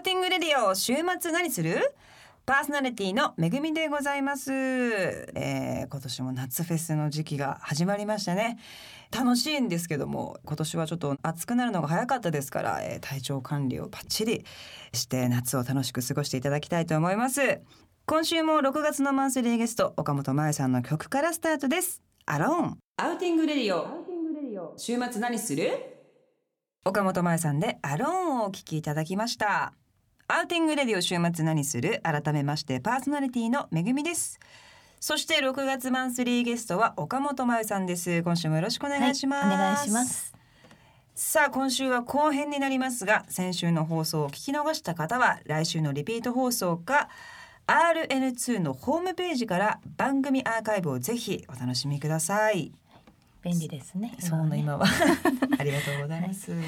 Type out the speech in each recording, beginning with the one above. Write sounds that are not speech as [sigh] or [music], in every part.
Outing Radio 週末何する？パーソナリティのめぐみでございます、えー、今年も夏フェスの時期が始まりましたね。楽しいんですけども今年はちょっと暑くなるのが早かったですから、えー、体調管理をバッチリして夏を楽しく過ごしていただきたいと思います。今週も6月のマンスリーゲスト岡本真夜さんの曲からスタートです。 Alone。 Outing Radio。週末何する？岡本真夜さんで Alone をお聞きいただきました Outing Radio 週末何する？改めましてパーソナリティのめぐみです。そして6月マンスリーゲストは岡本真夜さんです。今週もよろしくお願いします、はい、お願いします。さあ今週は後編になりますが先週の放送を聞き逃した方は来週のリピート放送か RN2 のホームページから番組アーカイブをぜひお楽しみください。便利ですね。そうの今は。[laughs] ありがとうございます、はい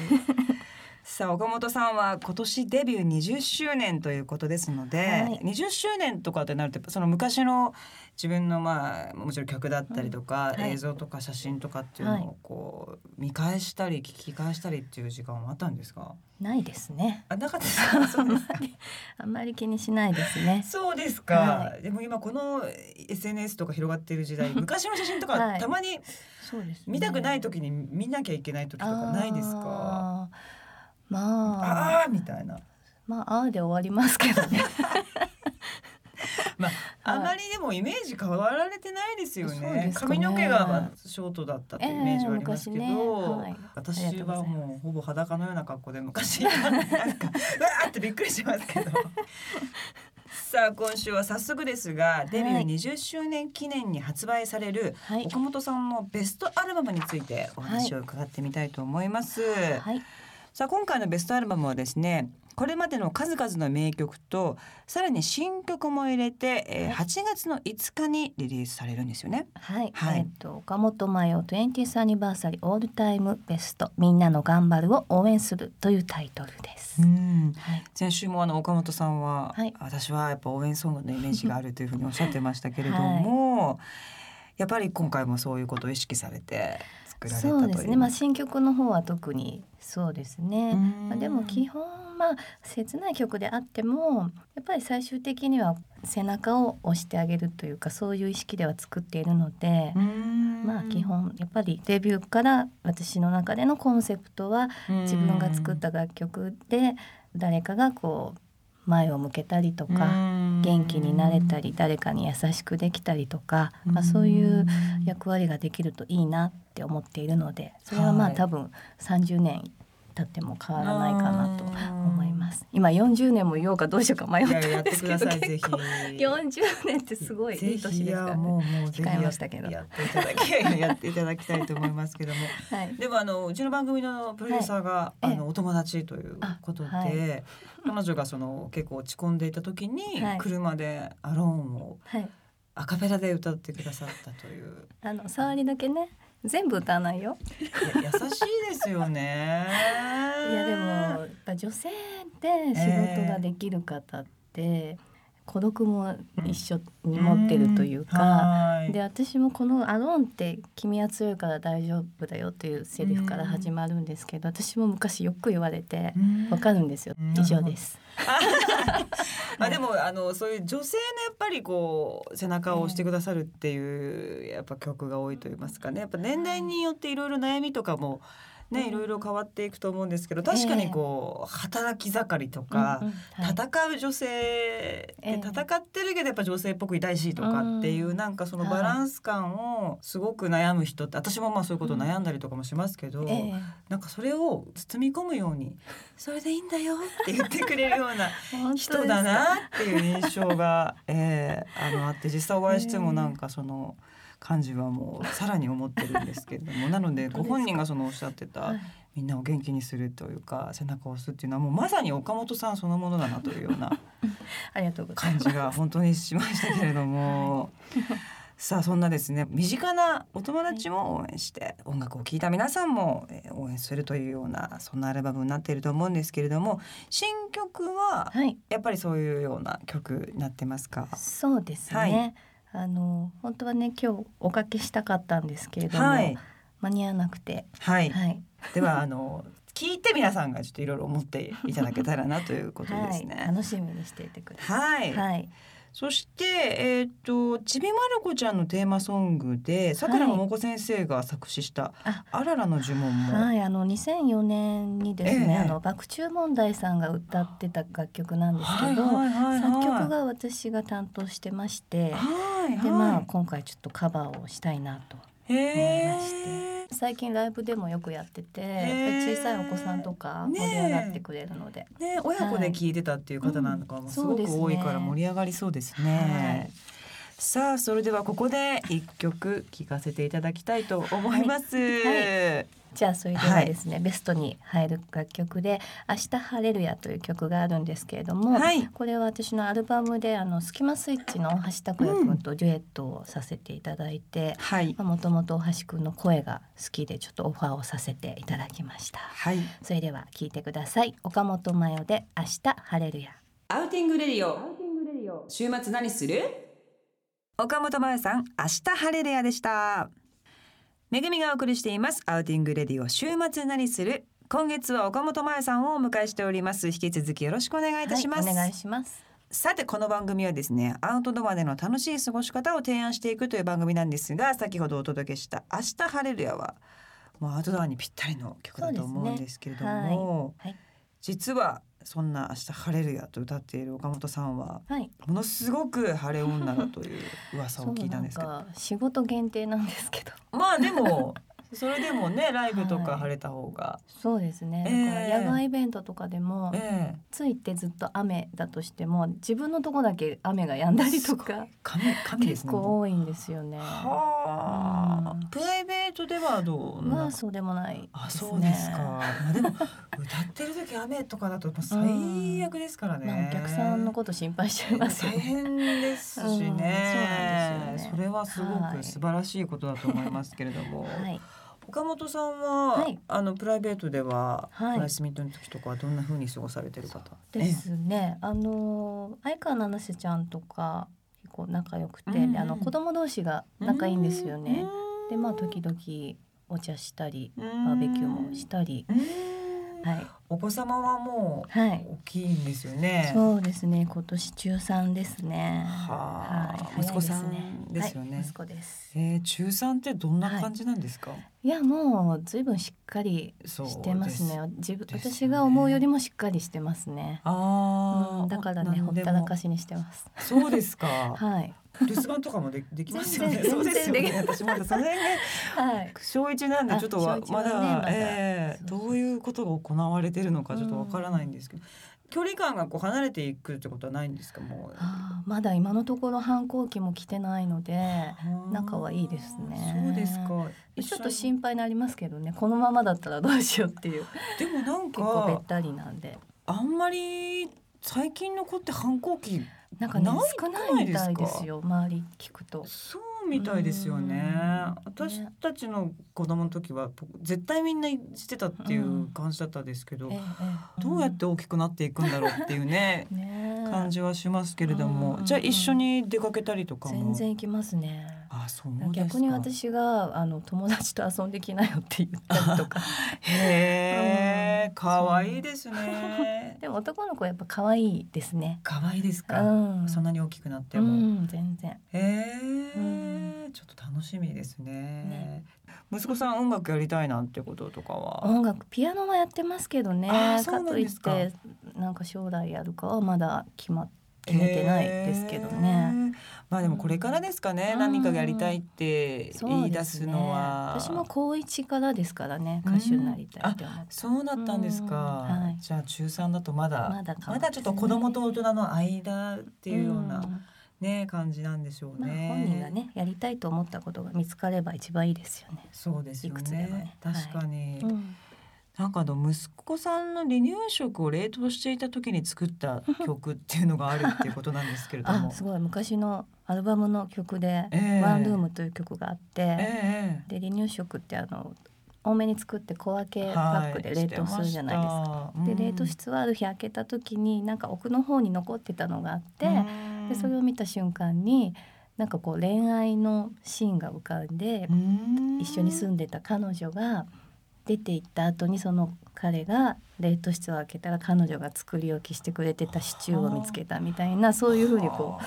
さあ岡本さんは今年デビュー20周年ということですので、はい、20周年とかってなるとその昔の自分のまあもちろん曲だったりとか、うんはい、映像とか写真とかっていうのをこう見返したり聞き返したりっていう時間はあったんですか？ないですね。あなかったですか？[laughs] あんまり気にしないですね。そうですか。はい、でも今この SNS とか広がっている時代、[laughs] 昔の写真とかたまに見たくない時に見なきゃいけない時とかないですか？まあ。あみたいな。まあああで終わりますけどね。まあ、[laughs] あまりでもイメージ変わられてないですよね。ね。髪の毛がショートだったっていうイメージはありますけど、えーねはい、私はもうほぼ裸のような格好で昔なんかうわーってびっくりしますけど。[laughs] さあ今週は早速ですがデビュー20周年記念に発売される岡本さんのベストアルバムについてお話を伺ってみたいと思います。はい、はいさあ今回のベストアルバムはですねこれまでの数々の名曲とさらに新曲も入れて、えー、8月の5日にリリースされるんですよね。はい。はい、えっと岡本真代 20th アニバーサリーオールタイムベストみんなの頑張るを応援するというタイトルです。うん。はい、先週もあの岡本さんは、はい、私はやっぱ応援ソングのイメージがあるというふうにおっしゃってましたけれども、[laughs] はい、やっぱり今回もそういうことを意識されて。そうですね。まあ新曲の方は特にそうですね。まあでも基本まあ切ない曲であってもやっぱり最終的には背中を押してあげるというかそういう意識では作っているので、まあ基本やっぱりデビューから私の中でのコンセプトは自分が作った楽曲で誰かがこう前を向けたりとか元気になれたり誰かに優しくできたりとか、まあ、そういう役割ができるといいなって思っているのでそれはまあ多分30年経っても変わらないかなと思います。今40年も言おうかどうしようか迷ったんですけど結構40年ってすごいいい年ですからね。もうもう控えましたけど。やっていただき [laughs] やっていただきたいと思いますけども。はい、でもあのうちの番組のプロデューサーが、はい、あのお友達ということで、はい、彼女がその結構落ち込んでいた時に、車でアローンを、アカペラで歌ってくださったという。あの触りだけね。全部歌わないよ。い優しいですよね。いやでも女性で仕事ができる方って、えー孤独も一緒に持ってるというか、うん、で私もこの「アローンって君は強いから大丈夫だよ」っていうセリフから始まるんですけど、私も昔よく言われてわかるんですよ、うん、以上です。[laughs] まあでもあのそういう女性のやっぱりこう背中を押してくださるっていうやっぱ曲が多いと言いますかね。やっぱ年代によっていろいろ悩みとかもね、いろいろ変わっていくと思うんですけど確かにこう、働き盛りとか、戦う女性で戦ってるけどやっぱ女性っぽくいたいしとかっていう、なんかそのバランス感をすごく悩む人って私もまあそういうこと悩んだりとかもしますけど、なんかそれを包み込むように「それでいいんだよ」って言ってくれるような [laughs] 人だなっていう印象が、えー、あのあって実際お会いしてもなんかその。感じはもうさらに思ってるんですけれども。[laughs] なのでご本人がそのおっしゃってた、みんなを元気にするというか背中を押すっていうのはもうまさに岡本さんそのものだなというような [laughs] 感じが本当にしましたけれども。[laughs] さあそんなですね身近なお友達も応援して、音楽を聴いた皆さんも応援するというようなそんなアルバムになっていると思うんですけれども新曲はやっぱりそういうような曲になってますか、はい、そうですね、はいあの本当はね今日おかけしたかったんですけれども、はい、間に合わなくて、はい、はい、ではあの聞いて皆さんがちょっといろいろ思っていただけたらなということですね。[laughs] はい、楽しみにしていてくださはい、い。はい。そして、えっ、と、ちびまる子ちゃんのテーマソングで、さくらももこ先生が作詞した。ああららの呪文も。はい、あの2004年にですね、ええあの爆中問題さんが歌ってた楽曲なんですけど、はいはいはいはい作曲が私が担当してまして、はいはい。でまあ今回ちょっとカバーをしたいなと思いまして最近ライブでもよくやってて、小さいお子さんとか盛り上がってくれるので、ね、親子で聞いてたっていう方なんかもすごく多いから盛り上がりそうですね。さあそれではここで一曲聴かせていただきたいと思います。はいじゃあそれではですね、ベストに入る楽曲で「明日晴れるや」という曲があるんですけれども、はいこれは私のアルバムであのスキマスイッチの大橋卓弥君とデュエットをさせていただいて、はいもともと大橋君の声が好きでちょっとオファーをさせていただきました。はい。それでは聞いてください。岡本真夜で明日晴れるや。 Outing Radio。週末何する？岡本真夜さん、明日晴れるやでした。めぐみがお送りしています Outing Radio 週末何する？今月は岡本真夜さんをお迎えしております。引き続きよろしくお願いいたします。はい、お願いします。さてこの番組はですねアウトドアでの楽しい過ごし方を提案していくという番組なんですが先ほどお届けした「明日晴れるや」はもうアウトドアにぴったりの曲だと思うんですけれども、はい、実はそんな「明日晴れるや」と歌っている岡本さんははい、ものすごく晴れ女だという噂を聞いたんですけど。仕事限定なんですけど。まあでも [laughs] それでもねライブとかはい。晴れた方が、そうですね。ええ。だから野外イベントとかでも、ええ。ついてずっと雨だとしても自分のとこだけ雨が止んだりとか神神です結ね。構多いんですよね。はあ、うん。プライベートではどうなまあそうでもないね。あ、そうですか。まあでも歌ってる時雨とかだと最悪ですからね。まあお客さんのこと心配しちゃいますよ大ね。変ですしね。うんそうなんですよねそれはすごはいく素晴らしいことだと思いますけれども。はい。岡本さんは、はいあのプライベートでは、はいお休みの時とかはどんな風に過ごされてる方？ですね。あの相川七瀬ちゃんとか結構仲良くて、うんあの子供同士が仲いいんですよね。うん。でまあ時々お茶したりババーベキューもしたり、はいお子様はもうはい。大きいんですよね。そうですね。今年中三ですね。はあはい息子さんですよねはい、息子です。えー、中三ってどんな感じなんですか？いやもうずいぶんしっかりしてますね。自分ね私が思うよりもしっかりしてますね。ああ、うん、だからねほったらかしにしてます。そうですか。[laughs] はい留守番とかもで [laughs] できますよね。そうですよね。私まだその辺ね、はい。小一なんであちょっとはまだまだ。ええそうそうどういうことが行われてるのかちょっとわからないんですけど、距離感がこう離れていくってことはないんですか？もう。まだ今のところ反抗期も来てないので仲はいいですね。そうですか。ちょっと心配になりますけどね。このままだったらどうしようっていう。でもなん結構べっかたりなんで。あんまり最近の子って反抗期なんかねない少ないみたいですくよ周り聞くと。そうみたいですよねうん。私たちの子供の時は絶対みんなしてたっていう感じだったんですけど、ええええどうやって大きくなっていくんだろうっていうね [laughs] 感じはしますけれども、うんじゃあ一緒に出かけたりとかも？全然行きますね。あ、そうですか。逆に私があの友達と遊んできなよって言ったりとか [laughs] へえ、うん可愛いですね。[laughs] でも男の子はやっぱ可愛いですね。可愛いですうか。ん、そんなに大きくなってうも。ん全然。へえ、うちょっと楽しみですねね息子さん音楽やりたいなんてこととかは？音楽ピアノはやってますけどねあーそうかといっなんですかてなんか将来やるかはまだ決ま決めてないですけどね。まあでもこれからですかね、うん何かがやりたいって言い出ですのは。私も高一からですからね歌手になりたいって思って。そうだったんですか。うんはいじゃあ中三だとまだまだかもまだちょっと子供と大人の間っていうような、んね感じなんでしょうまあ、ね。本人がねやりたいと思ったことが見つかれば一番いいですよね。そうですよいくつでもねね。確かに、うんなんかあの息子さんの離乳食を冷凍していた時に作った曲っていうのがあるっていうことなんですけれども。[laughs] あすごい。昔のアルバムの曲でええ「ワンルーム」という曲があって、えで離乳食ってあの多めに作って小分えけパックで冷凍するじゃないですか。かで冷凍室はある日開けた時になんか奥の方に残ってたのがあって、でそれを見た瞬間になんかこう恋愛のシーンが浮かんで、一緒に住んんでた彼女が出て行った後にその彼が冷凍室を開けたら彼女が作り置きしてくれてたシチューを見つけたみたいなそういうふうにこう。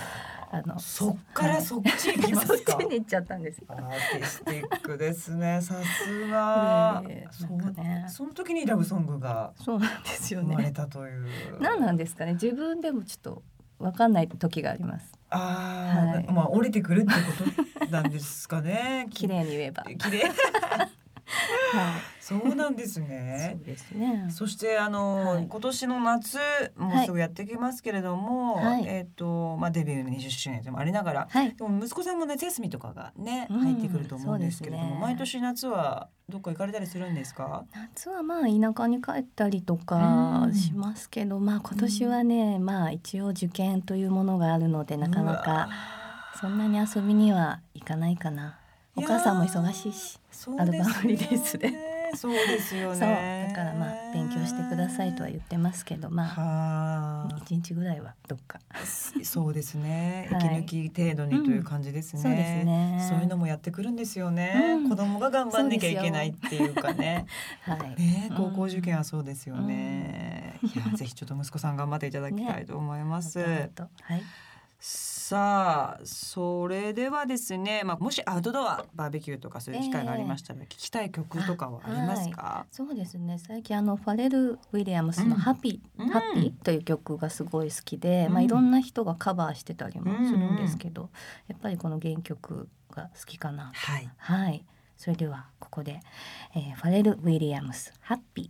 あのそっからそっち行きますか。[laughs] そっちに行っちゃったんです。アーティスティックですね。[laughs] さすが。えー、そ。その時にラブソングがそうなんですよね。生まれたという。何なんですかね。自分でもちょっとわかんない時があります。ああ、はい、まあ降りてくるってことなんですかね。[laughs] 綺麗に言えば。綺麗。はい、そうなんですね。そうですね。そしてあの、はい、今年の夏もうすぐやってきますけれども、はい、えっ、ー、とまあデビューの20周年でもありながら、でも息子さんも夏休みとかがね入ってくると思うんですけれども、ね、毎年夏はどっか行かれたりするんですか？夏はまあ田舎に帰ったりとかしますけど、まあ今年はね、まあ一応受験というものがあるのでなかなかそんなに遊びには行かないかな。お母さんも忙しいし。アルバムリリースで。そうですよね。だからまあ勉強してくださいとは言ってますけど、まあ一日ぐらいはどっか。そうですね。息抜き程度にという感じですね。そうですね。そういうのもやってくるんですよね。子供が頑張んなきゃいけないっていうかね。はい。ね高校受験はそうですよね。いやぜひちょっと息子さん頑張っていただきたいと思います。はい。さあそれではですね、まあ、もしアウトドアバーベキューとかそういう機会がありましたら、えー、聞きたい曲とかはありますか、はい、そうですね。最近あのファレル・ウィリアムスのハッピー、うん、ハッピーという曲がすごい好きで、うん、まあ、いろんな人がカバーしてたりもするんですけど、うん、やっぱりこの原曲が好きかなはい、はい、それではここで、えー、ファレル・ウィリアムスハッピー。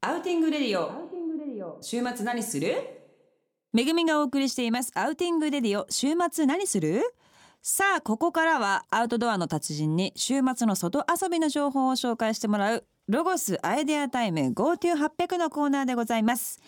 Outing Radio。週末何する？めぐみがお送りしています。 Outing Radio 週末何する？さあここからはアウトドアの達人に週末の外遊びの情報を紹介してもらうロゴスアイデアタイム GoTo800 のコーナーでございます。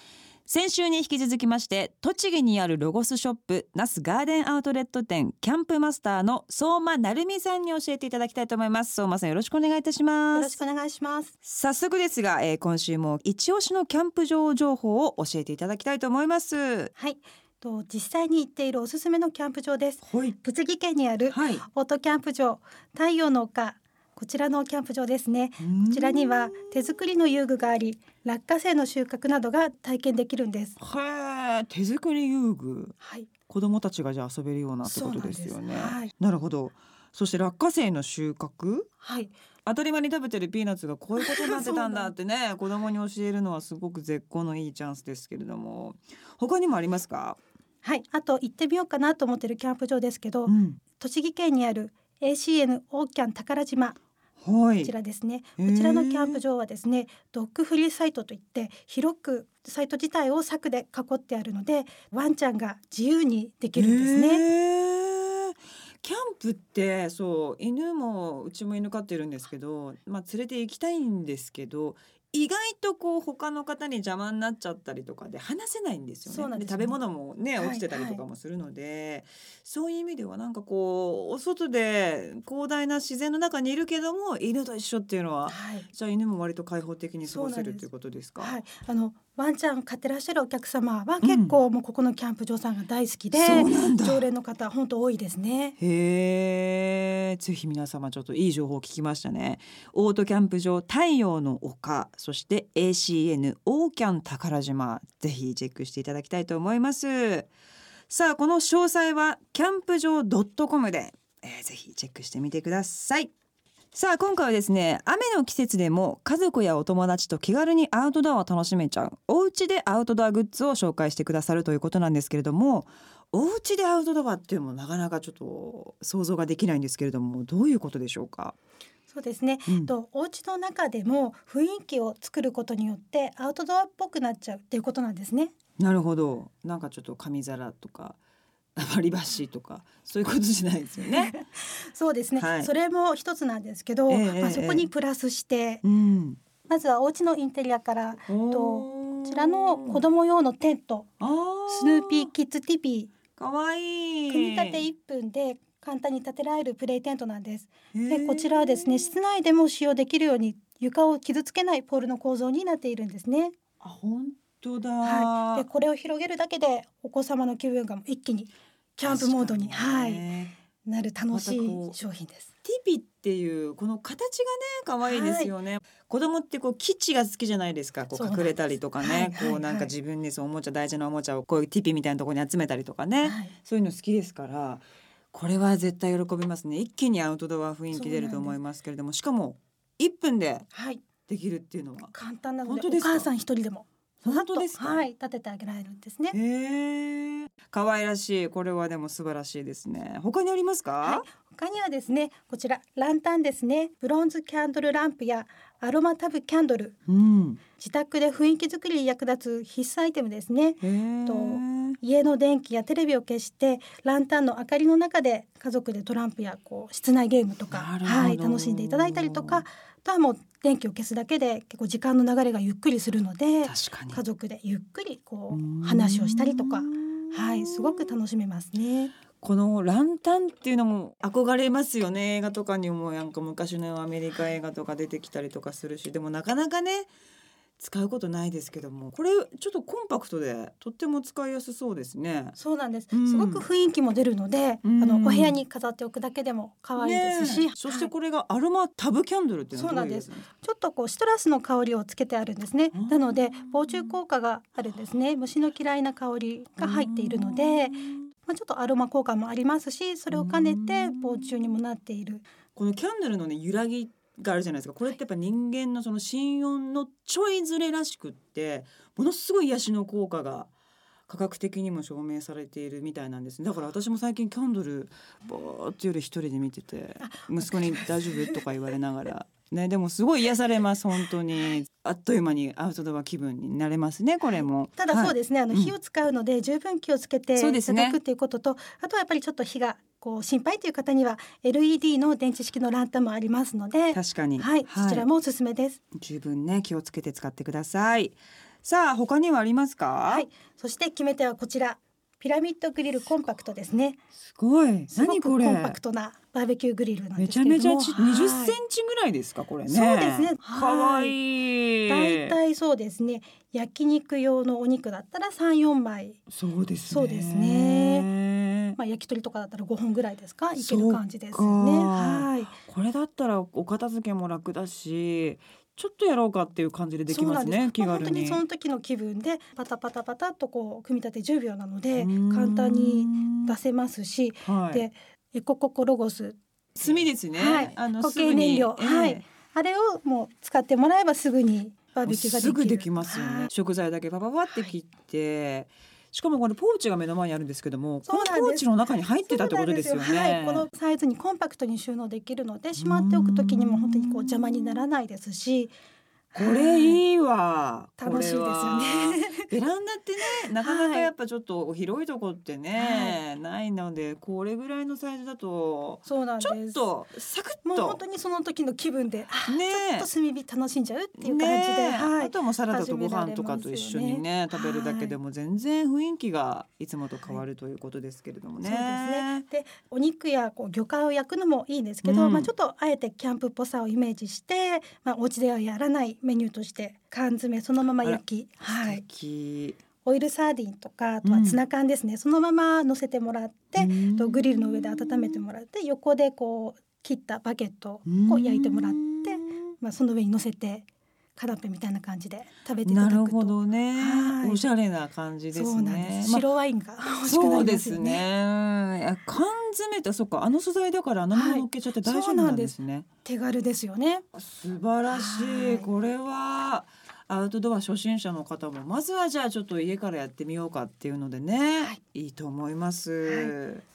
先週に引き続きまして栃木にあるロゴスショップ那須ガーデンアウトレット店キャンプマスターの相馬成美さんに教えていただきたいと思います。相馬さんよろしくお願いいたします。よろしくお願いします。早速ですが、えー、今週も一押しのキャンプ場情報を教えていただきたいと思います。はい。と実際に行っているおすすめのキャンプ場です、はい、栃木県にあるオートキャンプ場、太陽の丘こちらのキャンプ場ですね。こちらには手作りの遊具があり落花生の収穫などが体験できるんです。へ手作り遊具。はい。子供たちがじゃあ遊べるようなってことですよね。はい、なるほど。そして落花生の収穫？はい。当たり前に食べてるピーナッツがこういうことになってたんだってね [laughs] 子供に教えるのはすごく絶好のいいチャンスですけれども。他にもありますか？はい。あと行ってみようかなと思ってるキャンプ場ですけど、うん、栃木県にある ACN オーキャン宝島はい、こちらですね。こちらのキャンプ場はですねドッグフリーサイトといって広くサイト自体を柵で囲ってあるのでワンちゃんが自由にできるんですね。キャンプってそう犬もうちも犬飼ってるんですけど、まあ、連れて行きたいんですけど意外とこう他の方に邪魔になっちゃったりとかで話せないんですよね。そうなんで食べ物もね落ちてたりとかもするので、はいそういう意味ではなんかこうお外で広大な自然の中にいるけども犬と一緒っていうのは、はい、じゃあ犬も割と開放的に過ごせるということですか？はい、あのワンちゃん飼ってらっしゃるお客様は結構もうここのキャンプ場さんが大好きで、うん、常連の方本当多いですね。へえ、ぜひ皆様ちょっといい情報を聞きましたね。オートキャンプ場太陽の丘、そして ACN オーキャン宝島、ぜひチェックしていただきたいと思います。さあこの詳細はキャンプ場 .com で、えー、ぜひチェックしてみてください。さあ今回はですね雨の季節でも家族やお友達と気軽にアウトドアを楽しめちゃうお家でアウトドアグッズを紹介してくださるということなんですけれどもお家でアウトドアっていうのもなかなかちょっと想像ができないんですけれどもどういうことでしょうか？そうですね、うん、とお家の中でも雰囲気を作ることによってアウトドアっぽくなっちゃうっていうことなんですね。なるほど。なんかちょっと紙皿とか割り箸とかそういうことじゃないですよね。[laughs] そうですね、はい、それも一つなんですけど、えー、まあ、そこにプラスして、うん、まずはお家のインテリアからとこちらの子供用のテントスヌーピーキッズティピー。かわいい。組み立て1分で簡単に建てられるプレイテントなんです。でこちらはですね室内でも使用できるように床を傷つけないポールの構造になっているんですね。あ本当だ、はい、でこれを広げるだけでお子様の気分が一気にキャンプモードに、はい、なる楽しい商品です。ティピっていうこの形がね可愛いですよね、はい、子供ってこうキッチが好きじゃないですか。こう隠れたりとかね。こうなんか自分でそうおもちゃ大事なおもちゃをこういうティピみたいなところに集めたりとかね、はい、そういうの好きですからこれは絶対喜びますね。一気にアウトドア雰囲気出ると思いますけれども。しかも1分でできるっていうのは、はい、簡単なのでお母さん一人でも本当ですはい、立ててあげられるんですね。可愛らしい。これはでも素晴らしいですね。他にありますか？はい、他にはですね、こちらランタンですね。ブロンズキャンドルランプやアロマタブキャンドル。うん、自宅で雰囲気作りに役立つ必須アイテムですね。と家の電気やテレビを消してランタンの明かりの中で家族でトランプやこう室内ゲームとかはい楽しんでいただいたりとか。とはもう電気を消すだけで結構時間の流れがゆっくりするので家族でゆっくりこう話をしたりとかはいすごく楽しめますね。このランタンっていうのも憧れますよね。映画とかにもなんか昔のアメリカ映画とか出てきたりとかするしでもなかなかね使うことないですけどもこれちょっとコンパクトでとっても使いやすそうですね。そうなんです、うん、すごく雰囲気も出るので、うん、あのお部屋に飾っておくだけでも可愛いですし、ね、そしてこれがアロマタブキャンドルっていうのはどういうですちょっとこうシトラスの香りをつけてあるんですね。なので防虫効果があるんですね。虫の嫌いな香りが入っているのでまあ、ちょっとアロマ効果もありますしそれを兼ねて防虫にもなっている。このキャンドルのね揺らぎがあるじゃないですか。これってやっぱ人間のその心音のちょいずれらしくってものすごい癒しの効果が科学的にも証明されているみたいなんですだから私も最近キャンドルぼーっと夜一人で見てて息子に「大丈夫?」とか言われながら。ね、でもすごい癒されます本当に。あっという間にアウトドア気分になれますねこれも。ただそうですね、はい、あの火を使うので十分気をつけていただくっていうことと、ね、あとはやっぱりちょっと火がこう心配という方には LED の電池式のランタンもありますので確かに、はい、はい、そちらもおすすめです。十分ね気をつけて使ってください。さあ他にはありますか？はい。そして決め手はこちら。ピラミッドグリルコンパクトですね。すごい。何これ？コンパクトなバーベキューグリルなんですけめちゃめちゃ二十センチぐらいですかこれね。そうですね。可愛いだい。たいそうですね。焼肉用のお肉だったら三四枚。そうですそうですねまあ焼き鳥とかだったら五本ぐらいですか？いける感じですね。はい。これだったらお片付けも楽だしちょっとやろうかっていう感じでできますね気軽に、まあ、本当にその時の気分でパタパタパタっとこう組み立て10秒なので簡単に出せますし、はい、でエコココロゴス。炭ですね、はい、あの固形燃料、えー、はい。あれをもう使ってもらえばすぐにバーベキューがすぐできますよね、食材だけパパパって切って、はいしかもこのポーチが目の前にあるんですけどもこのポーチの中に入ってたってことですよね。はい、このサイズにコンパクトに収納できるのでしまっておくときにも本当にこう邪魔にならないですしこれいいわ。楽しいですよね。ベランダってね、[laughs] なかなかやっぱちょっと広いとこってね、はい、ないので、これぐらいのサイズだと。そうなんちょっとサクッと。もう本当にその時の気分で、ね、ちょっと炭火楽しんじゃうっていう感じで、ねはい、あともサラダとご飯とかと一緒にね、食べるだけでも全然雰囲気がいつもと変わるということですけれどもね。そうですね。で、お肉やこう魚介を焼くのもいいんですけど、うん、まあちょっとあえてキャンプっぽさをイメージして、まあお家ではやらないメニューとして缶詰そのまま焼き、はい、オイルサーディンとかあとはツナ缶ですね、うん、そのまま乗せてもらって、とグリルの上で温めてもらって横でこう切ったバケットを焼いてもらって、まあ、その上に乗せてカナペみたいな感じで食べていただくと。なるほどね、おしゃれな感じですね。白ワインが欲しくなりますよね。缶詰ってそっかあの素材だからあのまま乗っけちゃって大丈夫なんですね、はい、手軽ですよね。素晴らしい。これはアウトドア初心者の方もまずはじゃあちょっと家からやってみようかっていうのでね、はい、いいと思います、はい。そ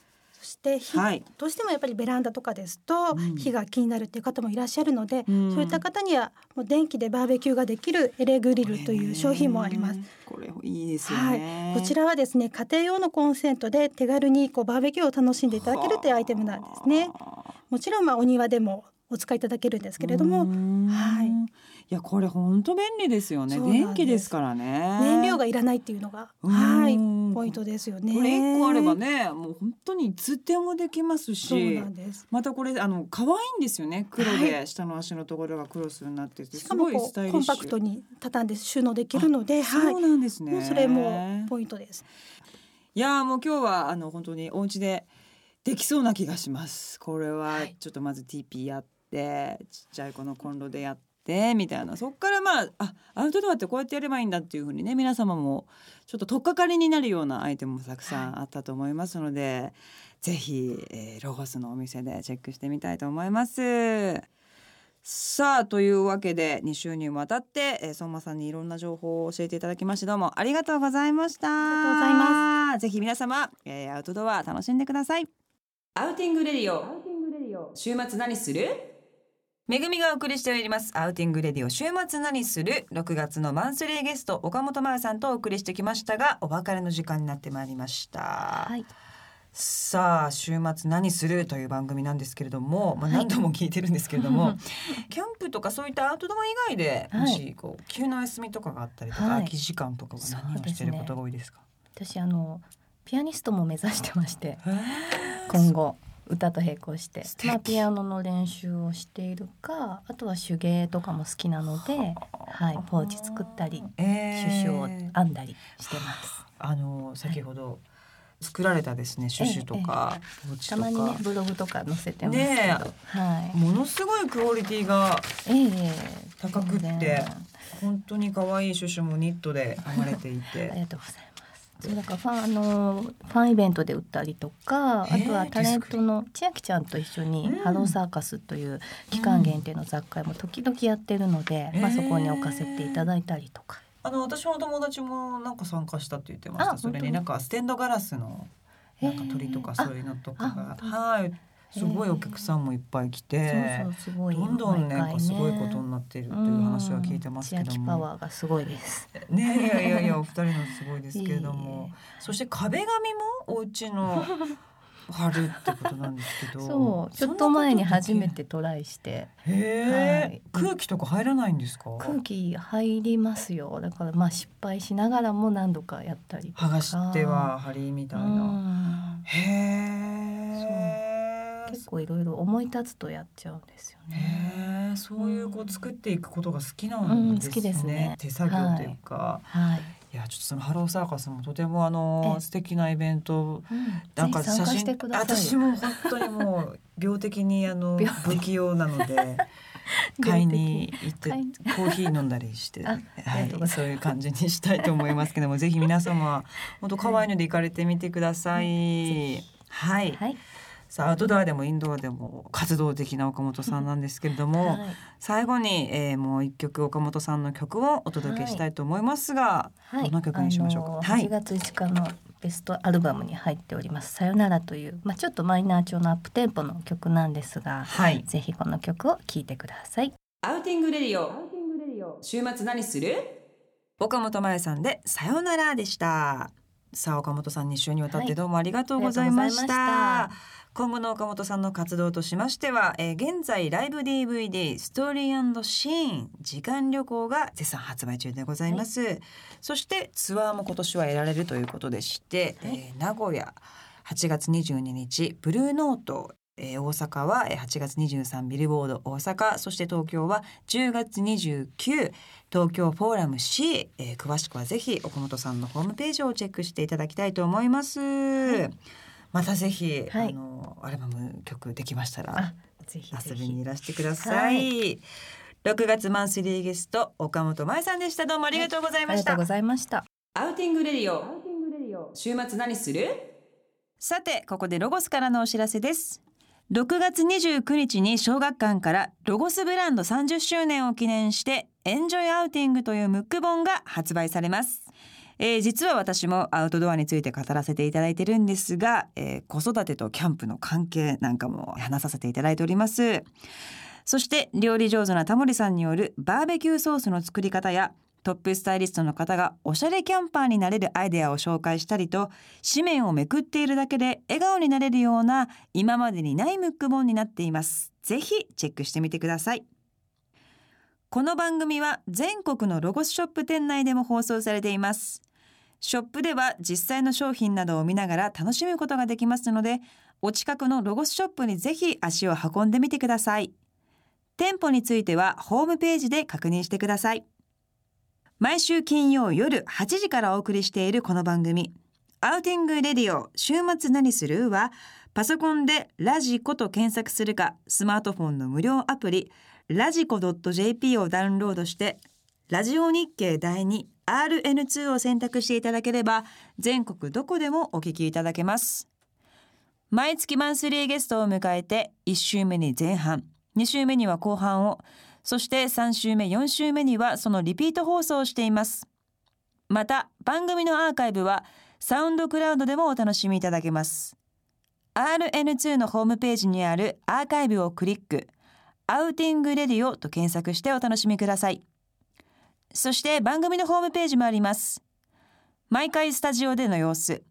して火、はい、どうしてもやっぱりベランダとかですと火が気になるっていう方もいらっしゃるので、うん、そういった方にはもう電気でバーベキューができるエレグリルという商品もあります。これいいですはい、こちらはですね家庭用のコンセントで手軽にこうバーベキューを楽しんでいただけるというアイテムなんですね。もちろんまあお庭でもお使いいただけるんですけれども、はい。いやこれ本当便利ですよね。電気ですからね。燃料がいらないっていうのがはいポイントですよね。これ一個あればね、もう本当にいつでもできますし、またこれあの可愛いんですよね。黒で下の足のところがクロスになってて、すごいスタイリッシュ。コンパクトに畳んで収納できるので、はい。そうなんですね。それもポイントです。いやもう今日はあの本当にお家でできそうな気がしますこれはちょっとまず TP やってちっちゃい子のコンロでやってみたいな。そっからまああアウトドアってこうやってやればいいんだっていうふうにね皆様もちょっと取っかかりになるようなアイテムもたくさんあったと思いますので、はい、ぜひ、えー、ロゴスのお店でチェックしてみたいと思います。さあというわけで2週にわたって、えー、相馬さんにいろんな情報を教えていただきましてどうもありがとうございました。ありがとうございます。ぜひ皆様、えー、アウトドア楽しんでください。 Outing Radio。週末何する？めぐみがお送りしております。 Outing Radio。週末何する？6月のマンスリーゲスト岡本真夜さんとお送りしてきましたがお別れの時間になってまいりました、はい。さあ週末何する？という番組なんですけれども、まあ、何度も聞いてるんですけれども、はい、[laughs] キャンプとかそういったアウトドア以外で、もしこう急な休みとかがあったりとか、はい、空き時間とかは何をしていることが多いですか、ね、私あのピアニストも目指してまして今後歌と並行して、まあ、ピアノの練習をしているかあとは手芸とかも好きなので、はい、ポーチ作ったり、えー、シュを編んだりしてます。あの先ほど、はい作られたですねシュシュとか、ええ、たまにねブログとか載せてますはい、ものすごいクオリティが高くって、本当に可愛いシュシュもニットで編まれていて。[laughs] ありがとうございますそうだからファンあのファンイベントで売ったりとかあとはタレントの千秋ちゃんと一緒に「ハローサーカス」という期間限定の雑貨も時々やってるので、まあ、そこに置かせていただいたりとか。あの私の友達もなんか参加したって言ってました。それになんかステンドガラスのなんか鳥とかそういうのとかが。はいすごいお客さんもいっぱい来て、どんどんねなんかすごいことになってるという話は聞いてますけども、パワーがすごいです。ねいやいやいやお二人のすごいですけれども、そして壁紙もお家の貼るってことなんですけど [laughs] そうちょっと前に初めてトライして。へ、はい、空気とか入らないんですか？空気入りますよ。だからまあ失敗しながらも何度かやったり剥がしては針みたいな。へえ結構いろいろ思い立つとやっちゃうんですよね。そういうこう作っていくことが好きなんですね、うん、好きですね。手作業というか、はい、はい。いやちょっとそのハローサーカスもとてもあの素敵なイベント、うん、なんか写真私も本当にもう病的にあの不器用なので [laughs] 買いに行ってコーヒー飲んだりして、はい、そういう感じにしたいと思いますけどもぜひ皆様本当可愛いので行かれてみてください。はい、はいさあアウトドアでもインドアでも活動的な岡本さんなんですけれども、はい、最後に、えー、もう一曲岡本さんの曲をお届けしたいと思いますが、はい、どの曲にしましょうか、はい、8月5日のベストアルバムに入っております「さよなら」という、まあ、ちょっとマイナー調のアップテンポの曲なんですが、はい、ぜひこの曲を聴いてください。 Outing Radio。週末何する？岡本真由さんでさよならでしたさあ岡本さん2週にわたってどうもありがとうございました、今後の岡本さんの活動としましては、えー、現在ライブ DVD ストーリーシーン時間旅行が絶賛発売中でございます、はい、そしてツアーも今年は得られるということでして、はい、えー、名古屋8月22日ブルーノートえー、大阪は8月23ビルボード大阪そして東京は10月29東京フォーラム C、えー、詳しくはぜひ岡本さんのホームページをチェックしていただきたいと思います。はい。またぜひ、はい、あのアルバム曲できましたらぜひ遊びにいらしてください。はい。6月マンスリーゲスト岡本真夜さんでした。どうもありがとうございました、はい、ありがとうございました。 Outing Radio。週末何する？さてここでロゴスからのお知らせです6月29日に小学館からロゴスブランド30周年を記念して Enjoy Outing というムック本が発売されます。えー、実は私もアウトドアについて語らせていただいてるんですが、えー、子育てとキャンプの関係なんかも話させていただいております。そして料理上手なタモリさんによるバーベキューソースの作り方やトップスタイリストの方がおしゃれキャンパーになれるアイデアを紹介したりと紙面をめくっているだけで笑顔になれるような今までにないムック本になっています。ぜひチェックしてみてください。この番組は全国のロゴスショップ店内でも放送されています。ショップでは実際の商品などを見ながら楽しむことができますのでお近くのロゴスショップにぜひ足を運んでみてください。店舗についてはホームページで確認してください。毎週金曜夜8時からお送りしているこの番組。 Outing Radio 週末何する？はパソコンで radiko と検索するかスマートフォンの無料アプリラジコ .jp をダウンロードしてラジオ日経第 2RN2 を選択していただければ全国どこでもお聞きいただけます。毎月マンスリーゲストを迎えて1週目に前半2週目には後半をそして3週目4週目にはそのリピート放送をしています。また番組のアーカイブはサウンドクラウドでもお楽しみいただけます。RN2 のホームページにあるアーカイブをクリック Outing Radio と検索してお楽しみください。そして番組のホームページもあります。毎回スタジオでの様子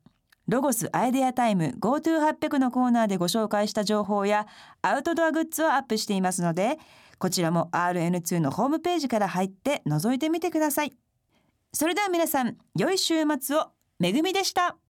ロゴスアイデアタイム GoTo800 のコーナーでご紹介した情報やアウトドアグッズをアップしていますのでこちらも RN2 のホームページから入って覗いてみてください。それでは皆さん良い週末を。めぐみでした。